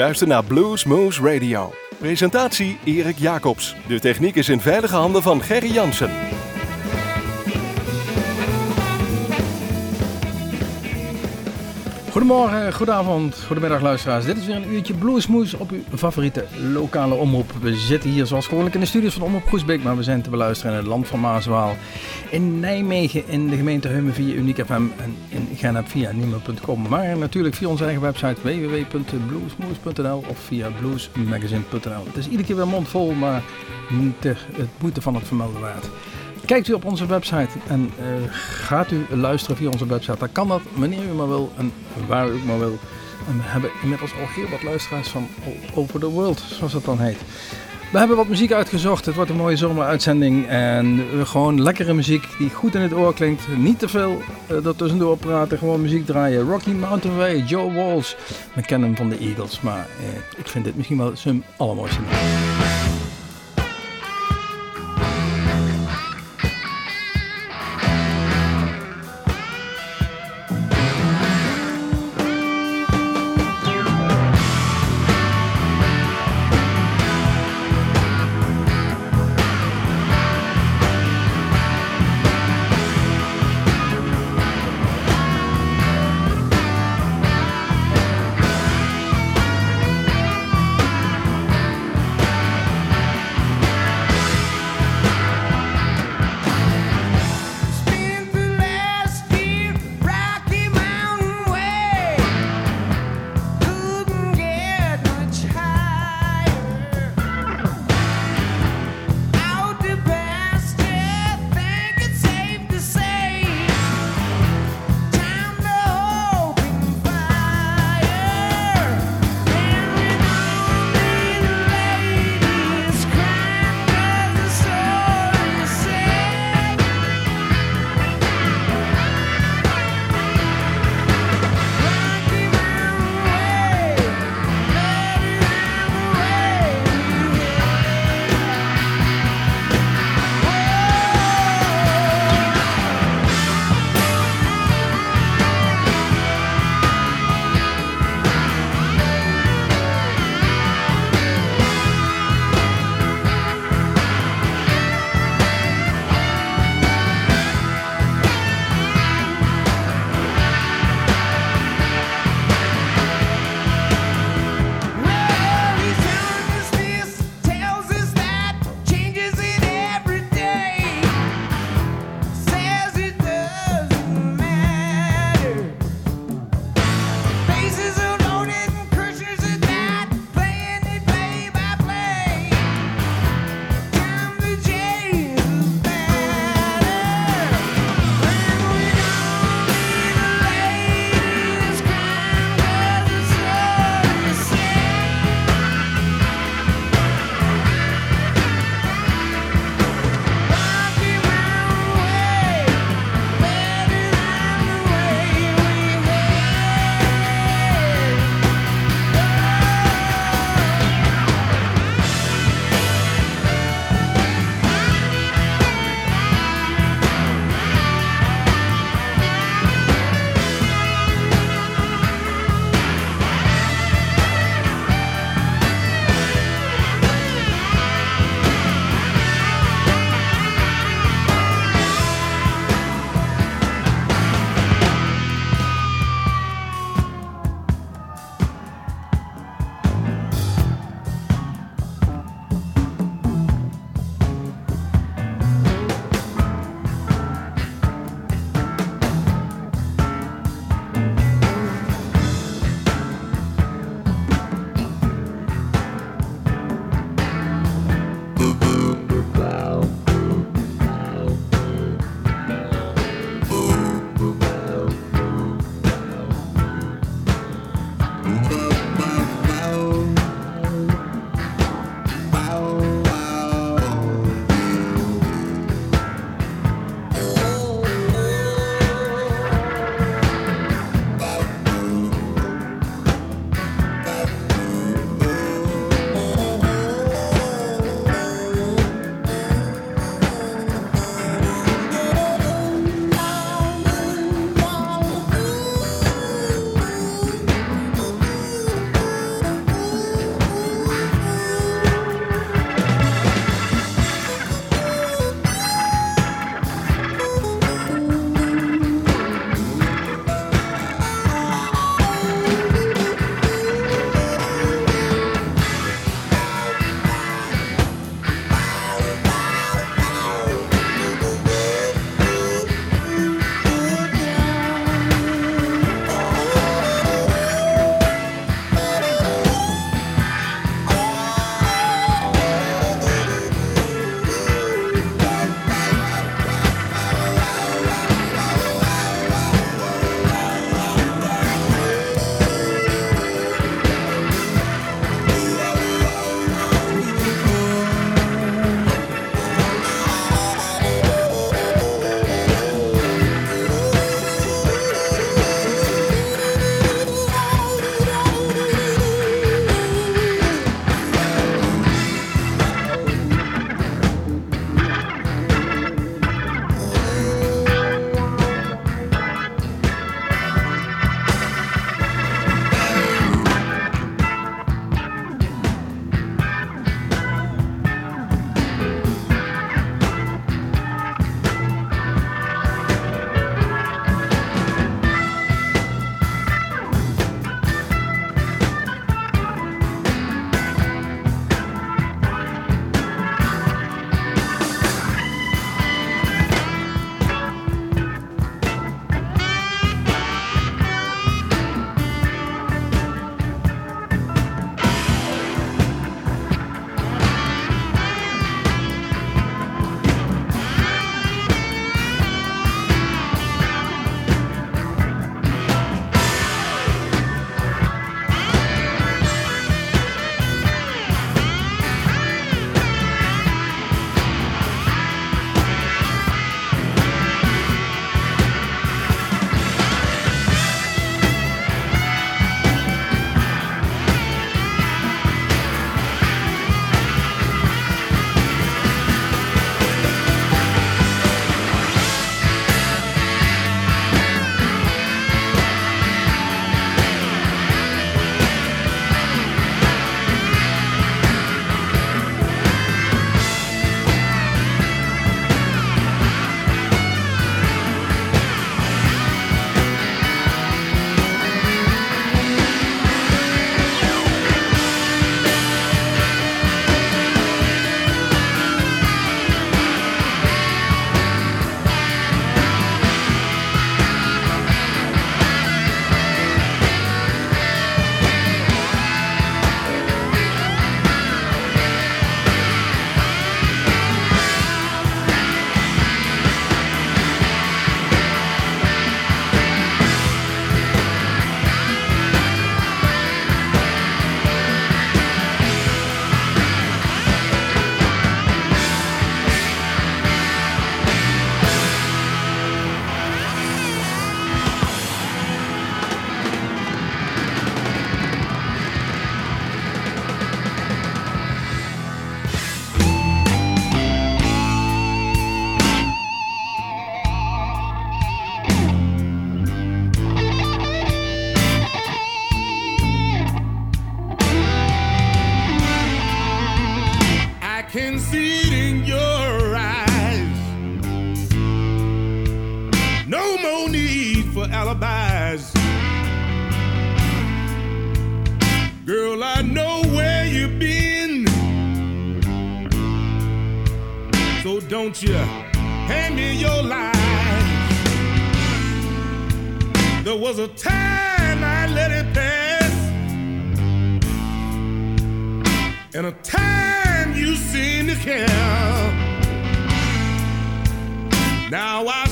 U luistert naar Blues Moose Radio. Presentatie Erik Jacobs. De techniek is in veilige handen van Gerry Jansen. Goedemorgen, goedavond, goedemiddag luisteraars. Dit is weer een uurtje Bluesmoes op uw favoriete lokale omroep. We zitten hier zoals gewoonlijk in de studios van Omroep Groesbeek, maar we zijn te beluisteren in het land van Maaswaal. In Nijmegen, in de gemeente Hummen via Uniek FM en in Genep via niemand.com. Maar natuurlijk via onze eigen website www.bluesmoes.nl of via bluesmagazine.nl. Het is iedere keer weer mondvol, maar het moeite van het vermelden waard. Kijkt u op onze website en uh, gaat u luisteren via onze website, dan kan dat wanneer u maar wil en waar u maar wil. En we hebben inmiddels al heel wat luisteraars van over the world, zoals dat dan heet. We hebben wat muziek uitgezocht. Het wordt een mooie zomeruitzending. En gewoon lekkere muziek die goed in het oor klinkt. Niet te veel uh, er tussendoor praten. Gewoon muziek draaien. Rocky Mountain Way, Joe Walsh. We kennen hem van de Eagles. Maar uh, ik vind dit misschien wel zijn allermooiste nummer. Well, I know where you've been. So don't you hand me your lies. There was a time I let it pass, and a time you seemed to care. Now I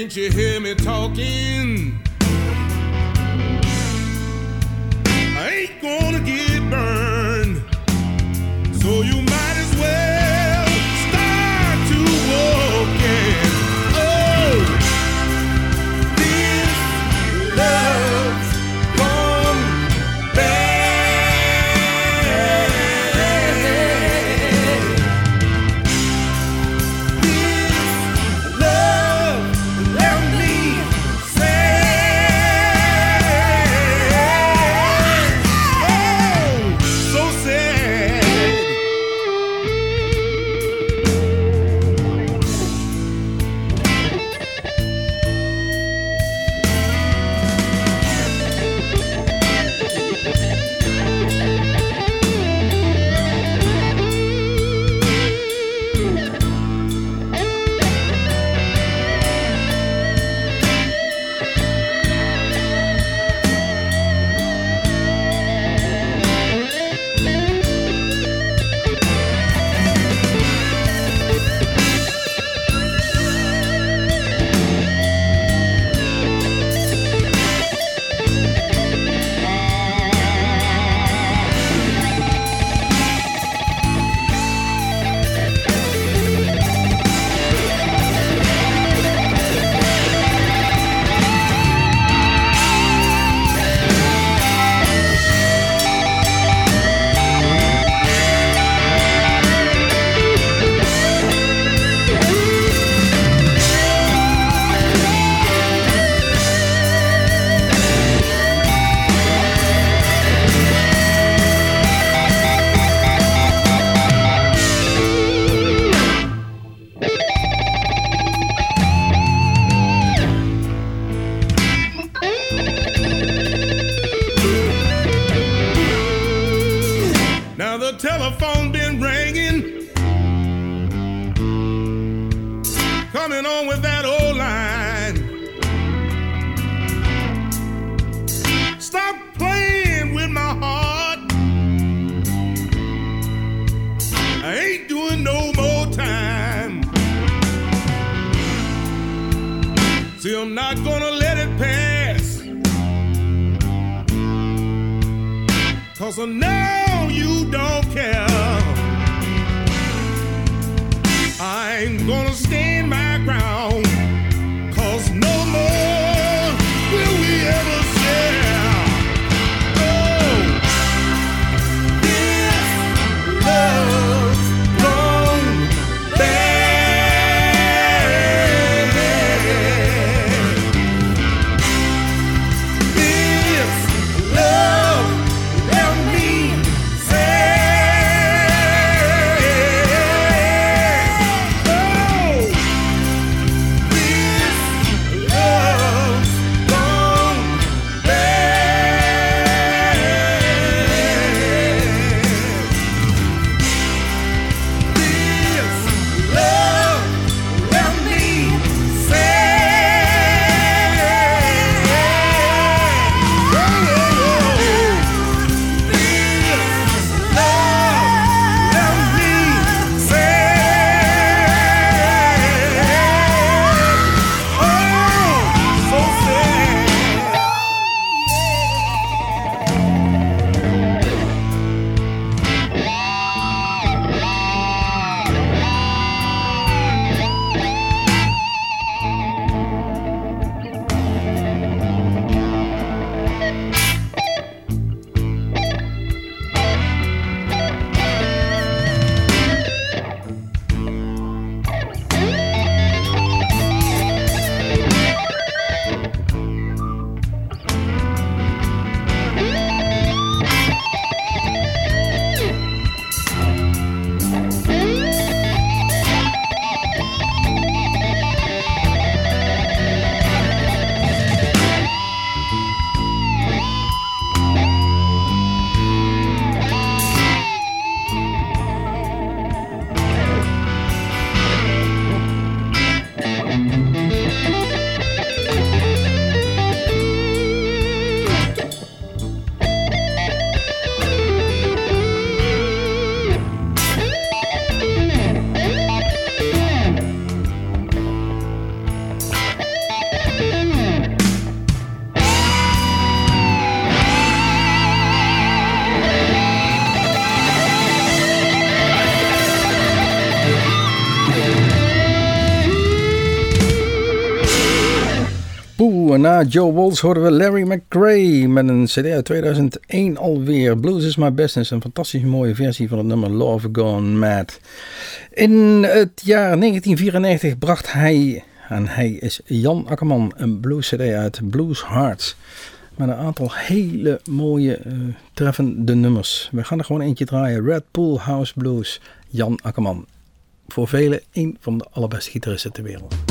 Can't you hear me talking? Now the telephone been ringing, coming on with that old line. Stop playing with my heart. I ain't doing no more time. See, I'm not gonna let it pass. Cause I know don't Joe Walsh hoorden we Larry McRae met een CD uit 2001 alweer. Blues is My Business, een fantastisch mooie versie van het nummer Love Gone Mad. In het jaar 1994 bracht hij, en hij is Jan Akkerman, een blues CD uit, Blues Hearts. Met een aantal hele mooie, uh, treffende nummers. We gaan er gewoon eentje draaien. Red Pool House Blues, Jan Akkerman. Voor velen een van de allerbeste gitaristen ter wereld.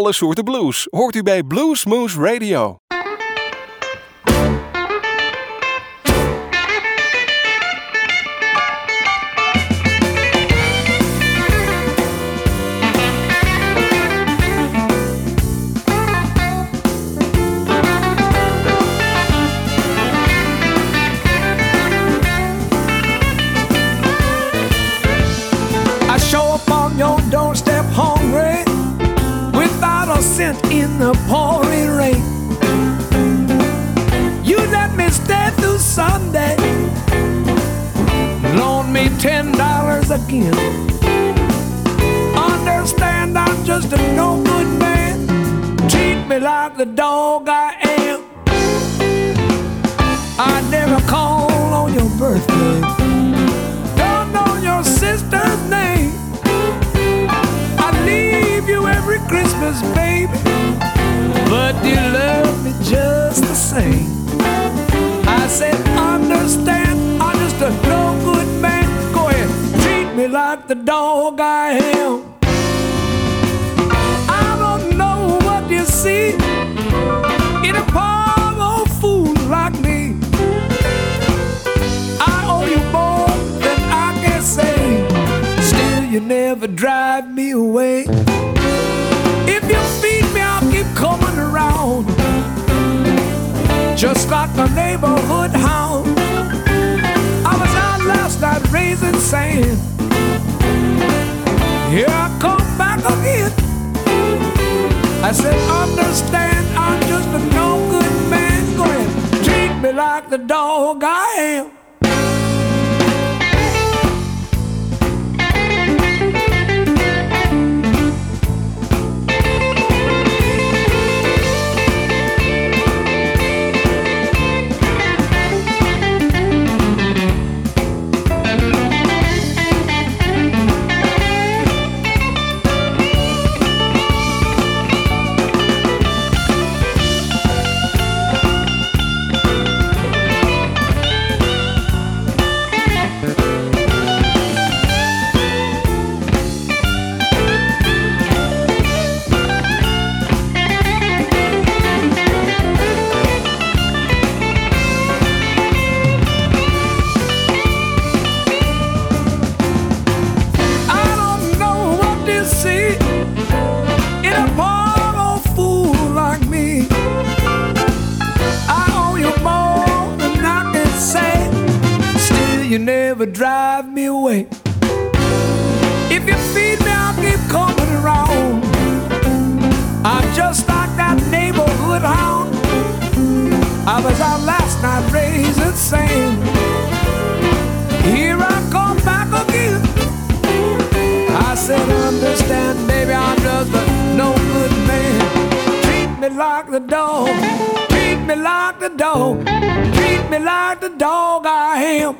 Alle soorten blues hoort u bij Bluesmoose Radio. Baby but you love me just the same. I said, understand, I'm just a no good man. Go ahead, treat me like the dog I am. I don't know what you see in a poor old fool like me. I owe you more than I can say. Still, you never drive me away. Just like a neighborhood hound. I was out last night raising sand. Here I come back again. I said, understand, I'm just a no good man. Go ahead, treat me like the dog I am. Never drive me away. If you feed me, I'll keep coming around. I'm just like that neighborhood hound. I was out last night raising sand. Here I come back again. I said, understand, baby, I'm just a no good man. Treat me like the dog, treat me like the dog, treat me like the dog I am.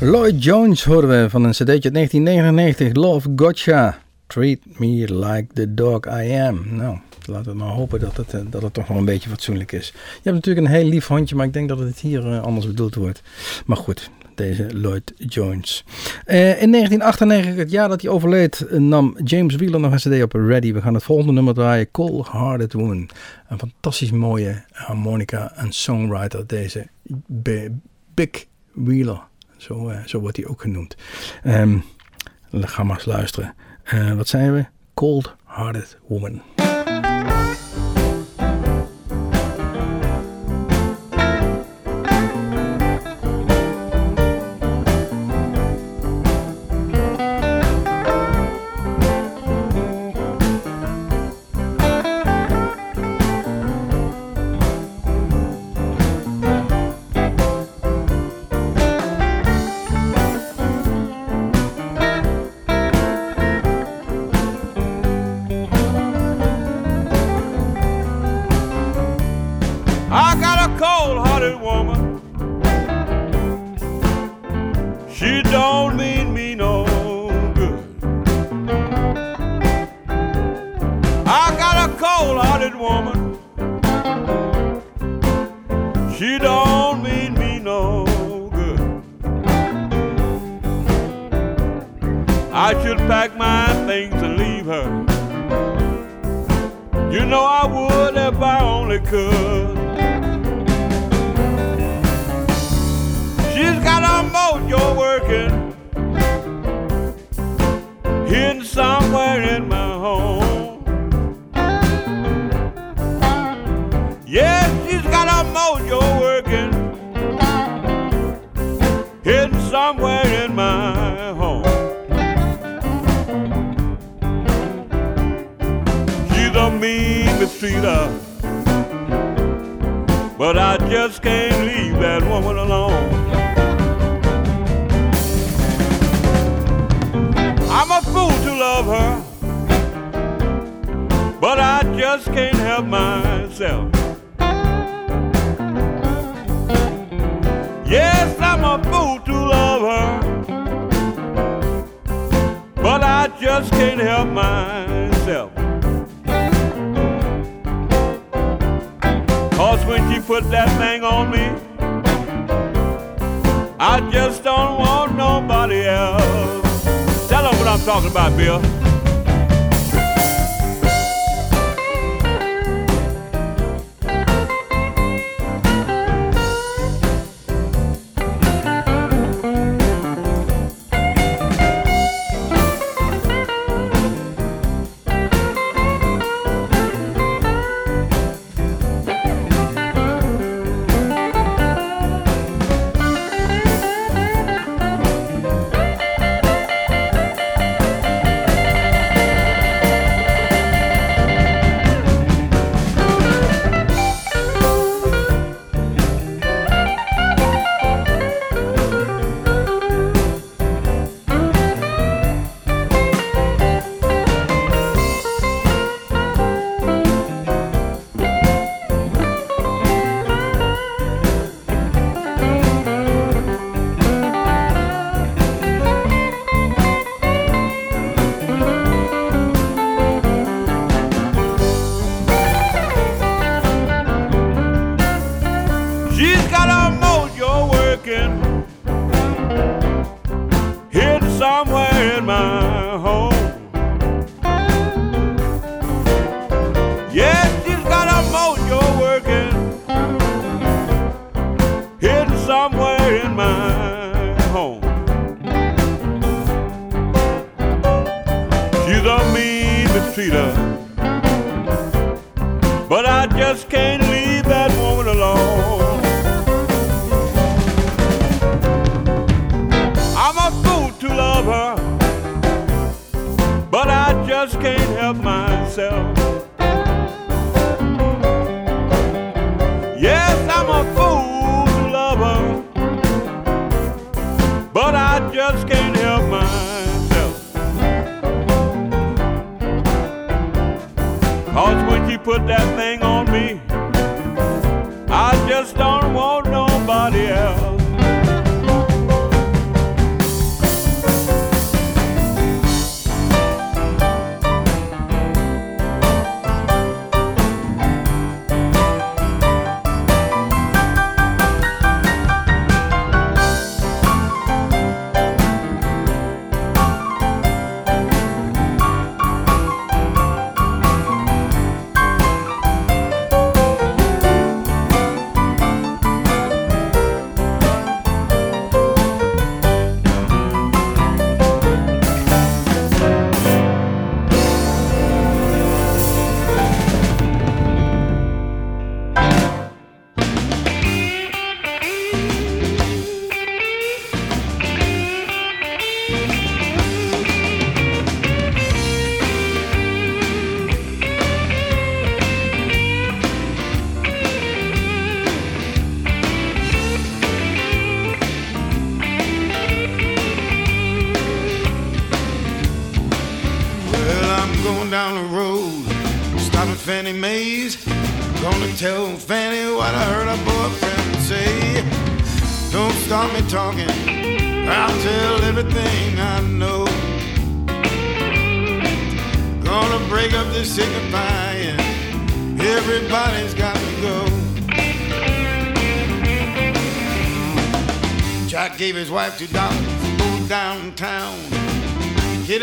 Lloyd Jones hoorden we van een cd'tje uit 1999, Love Gotcha. Treat me like the dog I am. Nou, laten we maar hopen dat het, eh, dat het toch wel een beetje fatsoenlijk is. Je hebt natuurlijk een heel lief hondje, maar ik denk dat het hier eh, anders bedoeld wordt. Maar goed, deze Lloyd Jones. Eh, in 1998, het jaar dat hij overleed, nam James Wheeler nog een cd op Ready. We gaan het volgende nummer draaien, Cold Hearted Woman. Een fantastisch mooie harmonica en songwriter, deze Big Wheeler. Zo, eh, zo wordt hij ook genoemd. Ehm ga maar eens luisteren. Eh, wat zijn we? Cold Hearted Woman.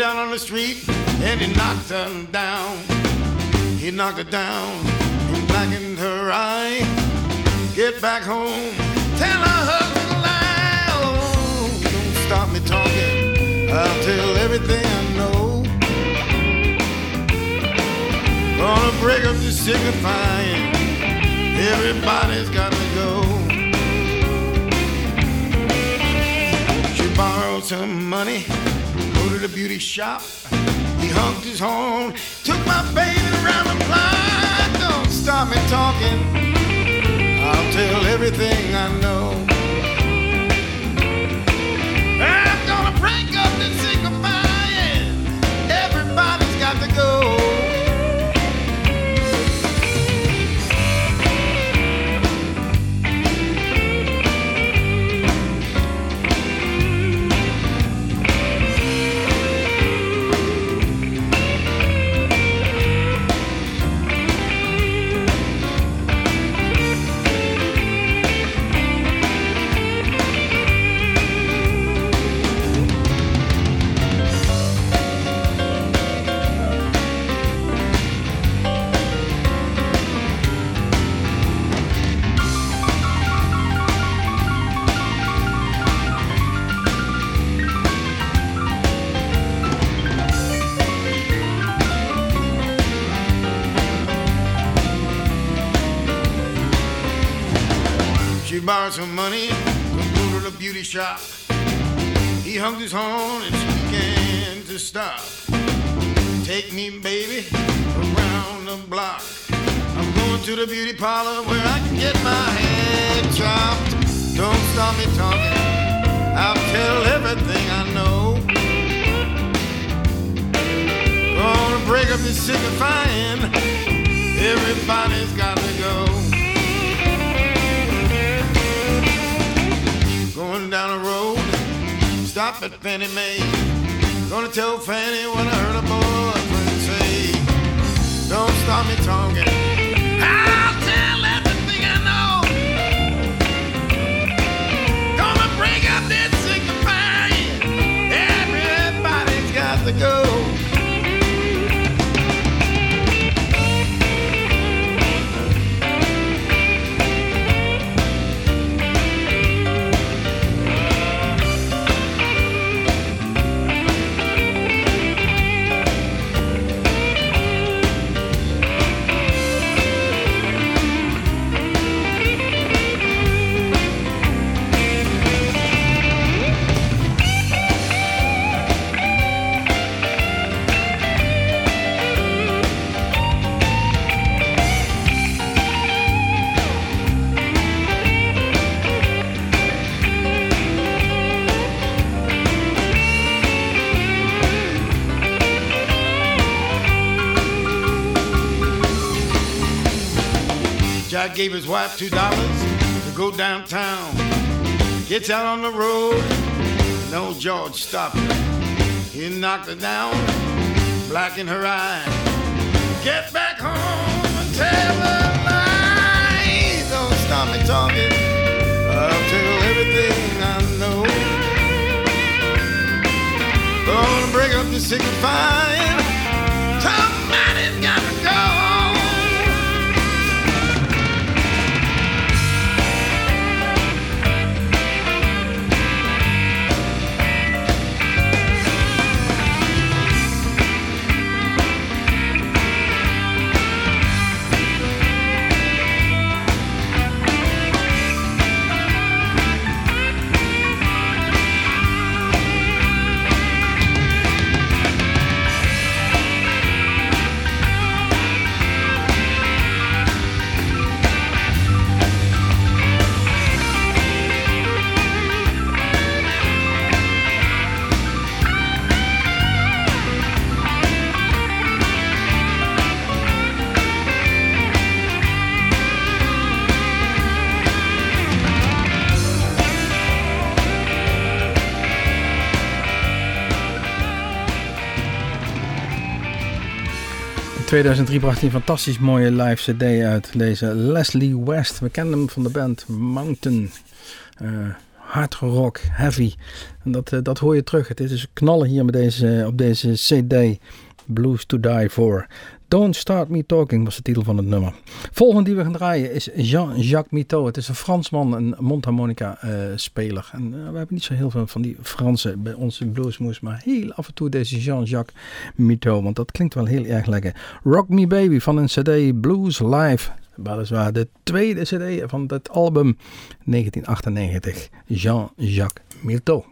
Out on the street and he knocked her down. He knocked her down and blackened her eye. Get back home, tell her husband lie. Oh, don't stop me talking. I'll tell everything I know. Gonna break up the signifying. Everybody's got to go. She borrowed some money to the beauty shop. He honked his horn, took my baby around the block. Don't stop me talking. I'll tell everything I know. I'm gonna break up the signifying. Everybody's got to go. Shop. He hugged his horn and began to stop. Take me, baby, around the block. I'm going to the beauty parlor where I can get my head chopped. Don't stop me talking. I'll tell everything I know. Gonna break up this signifying. Everybody's got to go. Mae. Gonna tell Fannie what I heard a boyfriend say. Don't stop me talking. I'll tell everything I know. Gonna break up this. Everybody's got to go. Jack gave his wife two dollars to go downtown. Gets out on the road, old George stopped her. He knocked her down, black in her eye. Get back home and tell her lies. Oh, Don't stop me talking. I'll tell everything I know. Gonna break up the sick and 2003 bracht hij een fantastisch mooie live cd uit. Deze Leslie West. We kennen hem van de band Mountain. Uh, hard rock, heavy. En dat, uh, dat hoor je terug. Het is knallen hier met deze, op deze cd. Blues to Die For. Don't Start Me Talking was de titel van het nummer. Volgende die we gaan draaien is Jean-Jacques Mito. Het is een Fransman, een mondharmonica-speler. en uh, we hebben niet zo heel veel van die Fransen bij ons in Bluesmoes, maar heel af en toe deze Jean-Jacques Mito, want dat klinkt wel heel erg lekker. Rock Me Baby van een CD Blues Live. Weliswaar de tweede CD van het album 1998. Jean-Jacques Mito.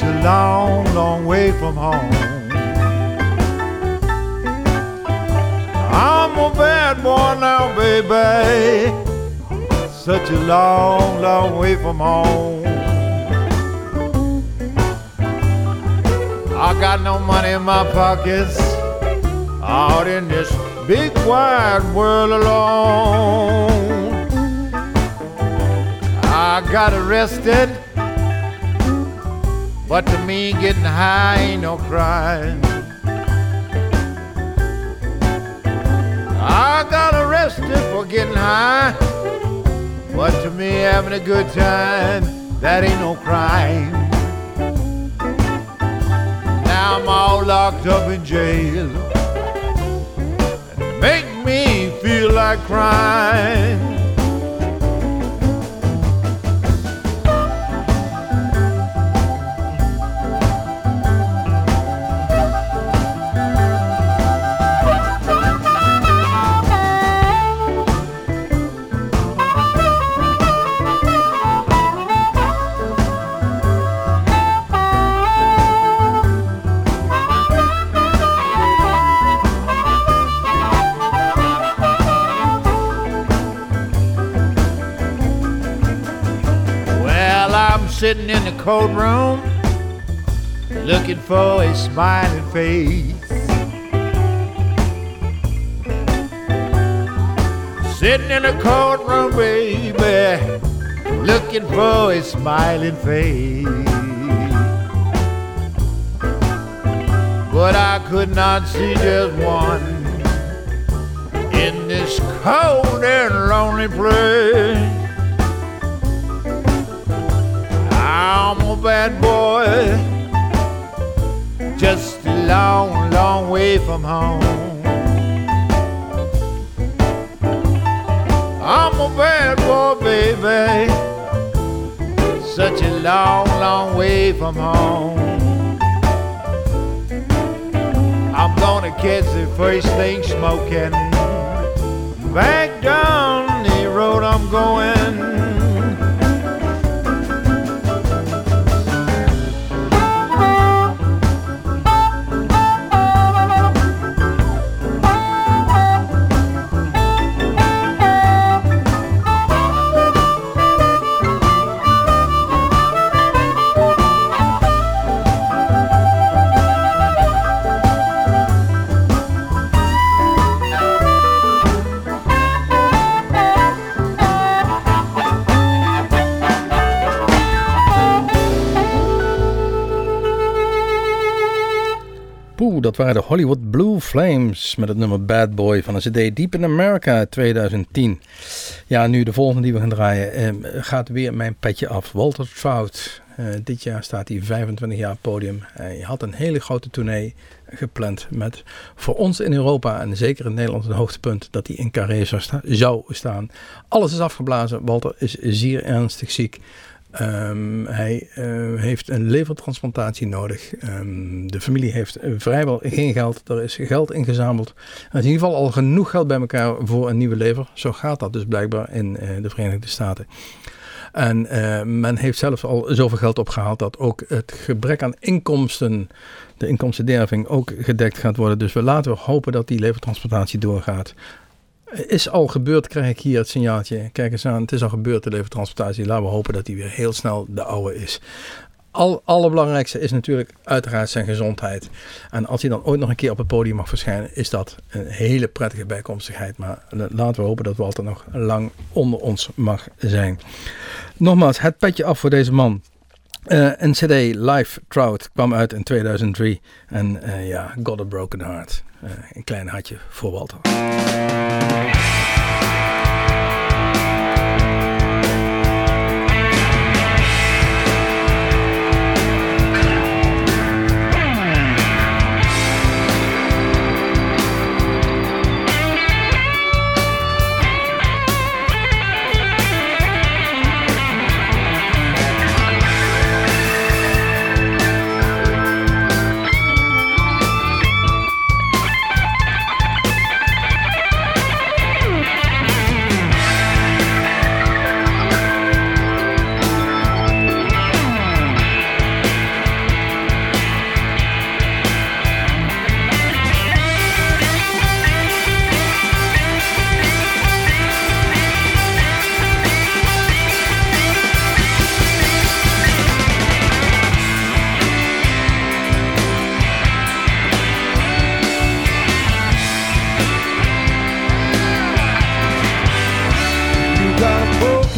Such a long, long way from home. I'm a bad boy now, baby, such a long, long way from home. I got no money in my pockets, out in this big wide world alone. I got arrested, but to me getting high ain't no crime. I got arrested for getting high, but to me having a good time, that ain't no crime. Now I'm all locked up in jail, make me feel like crying. Cold room looking for a smiling face. Sitting in a cold room, baby, looking for a smiling face. But I could not see just one in this cold and lonely place. I'm a bad boy, just a long, long way from home. I'm a bad boy, baby, such a long, long way from home. I'm gonna catch the first thing smoking, back down the road I'm going. Dat waren de Hollywood Blue Flames met het nummer Bad Boy van de CD Deep in America 2010. Ja, nu de volgende die we gaan draaien eh, gaat weer mijn petje af. Walter Trout. Eh, dit jaar staat hij 25 jaar podium. Hij had een hele grote tournee gepland met voor ons in Europa en zeker in Nederland een hoogtepunt dat hij in Carré zou staan. Alles is afgeblazen. Walter is zeer ernstig ziek. Ehm, hij eh, heeft een levertransplantatie nodig. Ehm, de familie heeft eh, vrijwel geen geld. Er is geld ingezameld. Er is in ieder geval al genoeg geld bij elkaar voor een nieuwe lever. Zo gaat dat dus blijkbaar in eh, de Verenigde Staten. En men heeft zelfs al zoveel geld opgehaald dat ook het gebrek aan inkomsten, de inkomstenderving, ook gedekt gaat worden. Dus we laten we hopen dat die levertransplantatie doorgaat. Is al gebeurd, krijg ik hier het signaaltje. Kijk eens aan, het is al gebeurd, de levertransportatie. Laten we hopen dat hij weer heel snel de oude is. Al, allerbelangrijkste is natuurlijk uiteraard zijn gezondheid. En als hij dan ooit nog een keer op het podium mag verschijnen, is dat een hele prettige bijkomstigheid. Maar laten we hopen dat Walter nog lang onder ons mag zijn. Nogmaals, het petje af voor deze man. Uh, een CD, Live Trout, kwam uit in 2003. En uh, ja, Got a Broken Heart. Uh, een klein hartje voor Walter.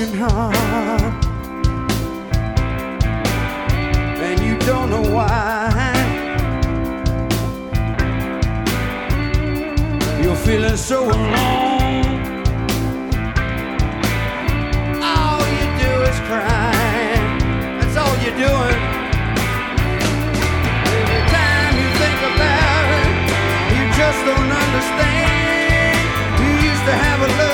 broken heart. And you don't know why. You're feeling so alone. All you do is cry. That's all you're doing. Every time you think about it you just don't understand. You used to have a love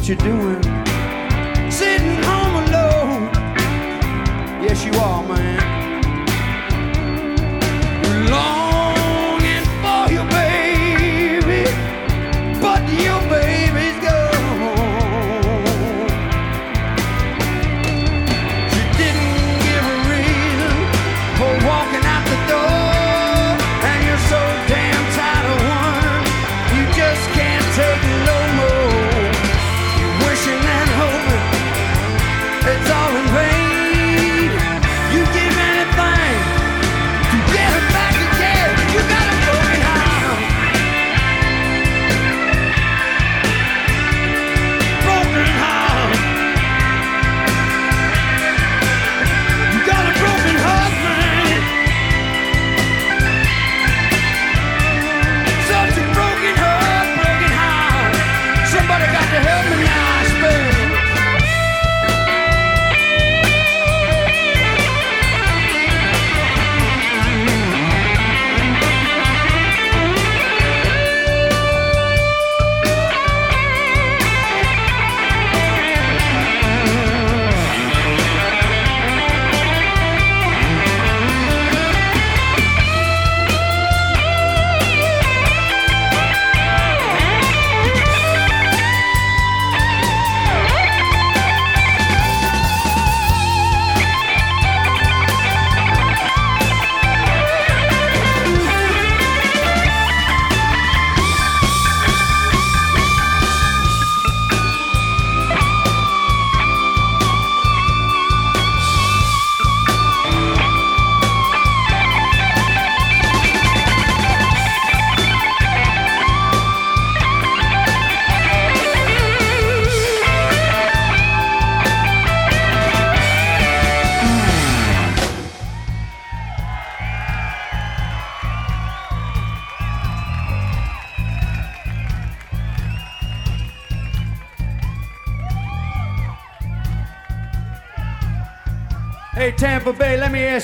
Tampa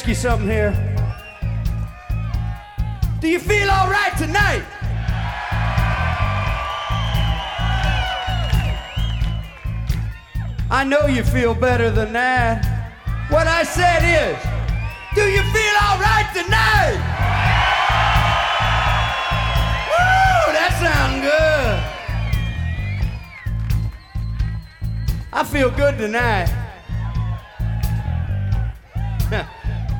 ask you something here. Do you feel all right tonight? I know you feel better than that. What I said is, do you feel all right tonight? Woo, that sounds good. I feel good tonight.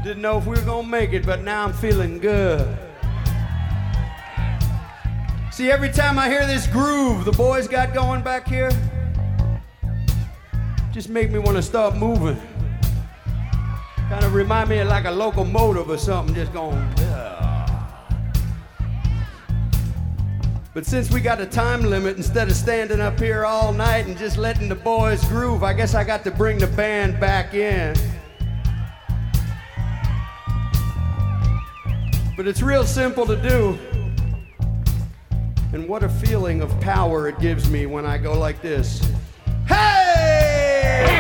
Didn't know if we were gonna make it, but now I'm feeling good. See, every time I hear this groove the boys got going back here, just make me want to start moving. Kind of remind me of like a locomotive or something just going. "Yeah." But since we got a time limit, instead of standing up here all night and just letting the boys groove, I guess I got to bring the band back in. But it's real simple to do. And what a feeling of power it gives me when I go like this. Hey!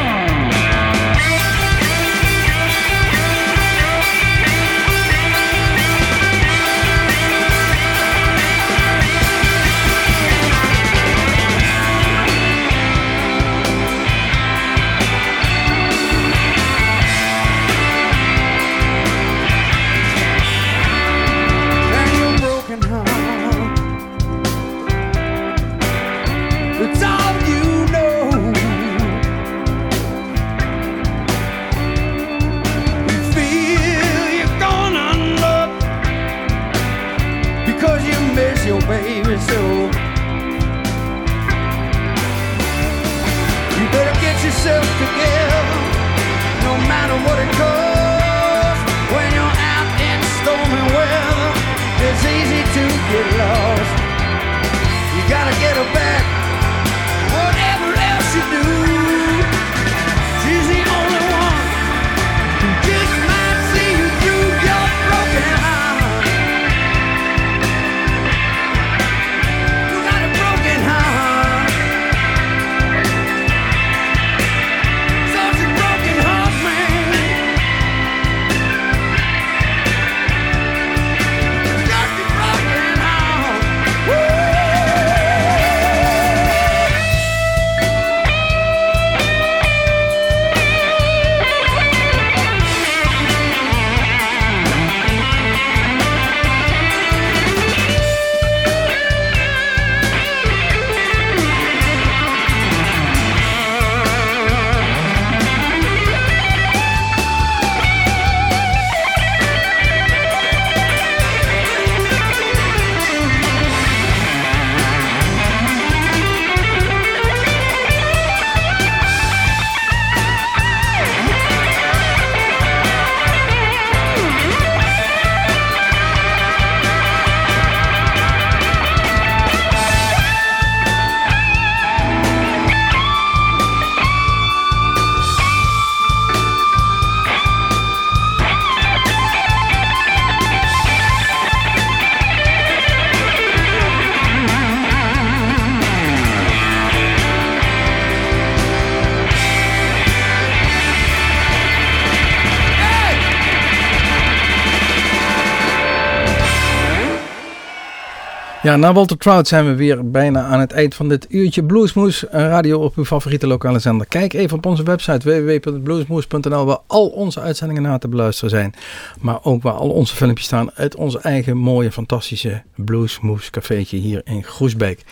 Ja, na Walter Trout zijn we weer bijna aan het eind van dit uurtje Bluesmoes. Radio op uw favoriete lokale zender. Kijk even op onze website www.bluesmoes.nl waar al onze uitzendingen na te beluisteren zijn. Maar ook waar al onze filmpjes staan uit onze eigen mooie, fantastische Bluesmoes cafeetje hier in Groesbeek.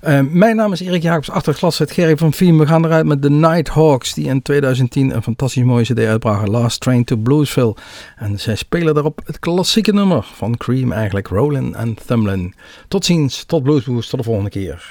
Eh, mijn naam is Erik Jacobs, achter glas zit Gerry van Viem. We gaan eruit met de Nighthawks die in 2010 een fantastisch mooie cd uitbrachten. Last Train to Bluesville. En zij spelen daarop het klassieke nummer van Cream eigenlijk, Rollin' and Thumlin. Tot ziens, tot Bluesmoes, tot de volgende keer.